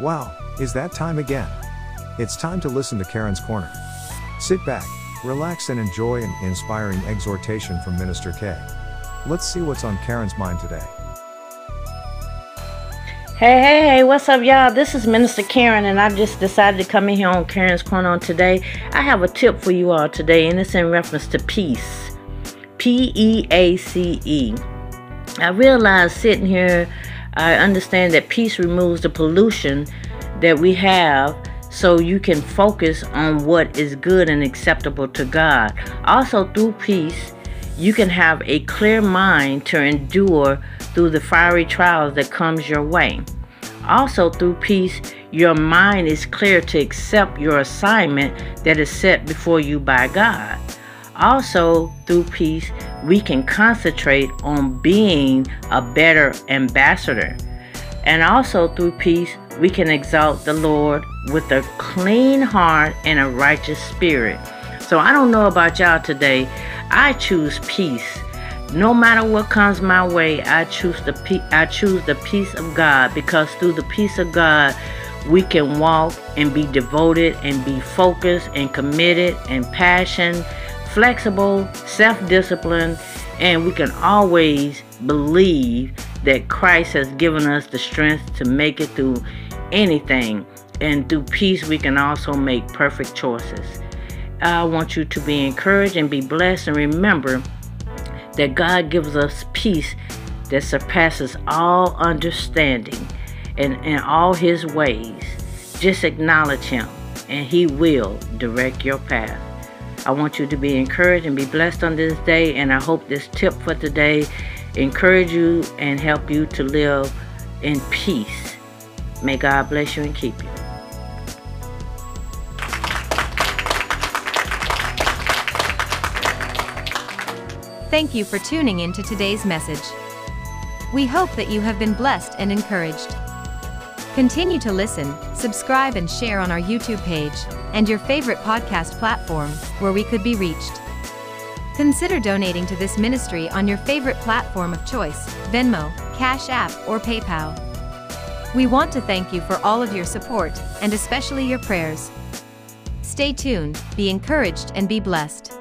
Wow, is that time again? It's time to listen to Karen's Corner. Sit back, relax, and enjoy an inspiring exhortation from Minister K. Let's see what's on Karen's mind today. Hey, hey, hey, what's up, y'all? This is Minister Karen, and I just decided to come in here on Karen's Corner today. I have a tip for you all today, and it's in reference to peace. P E A C E. I realize sitting here, I understand that peace removes the pollution that we have so you can focus on what is good and acceptable to God. Also, through peace, you can have a clear mind to endure through the fiery trials that comes your way. Also through peace, your mind is clear to accept your assignment that is set before you by God. Also through peace, we can concentrate on being a better ambassador. And also through peace, we can exalt the Lord with a clean heart and a righteous spirit. So I don't know about y'all today. I choose peace. No matter what comes my way, I choose the pe- I choose the peace of God because through the peace of God, we can walk and be devoted and be focused and committed and passionate, flexible, self-disciplined, and we can always believe that Christ has given us the strength to make it through anything. And through peace, we can also make perfect choices. I want you to be encouraged and be blessed. And remember that God gives us peace that surpasses all understanding and in all his ways. Just acknowledge him and he will direct your path. I want you to be encouraged and be blessed on this day. And I hope this tip for today encourage you and help you to live in peace. May God bless you and keep you. Thank you for tuning in to today's message. We hope that you have been blessed and encouraged. Continue to listen, subscribe, and share on our YouTube page and your favorite podcast platform where we could be reached. Consider donating to this ministry on your favorite platform of choice Venmo, Cash App, or PayPal. We want to thank you for all of your support and especially your prayers. Stay tuned, be encouraged, and be blessed.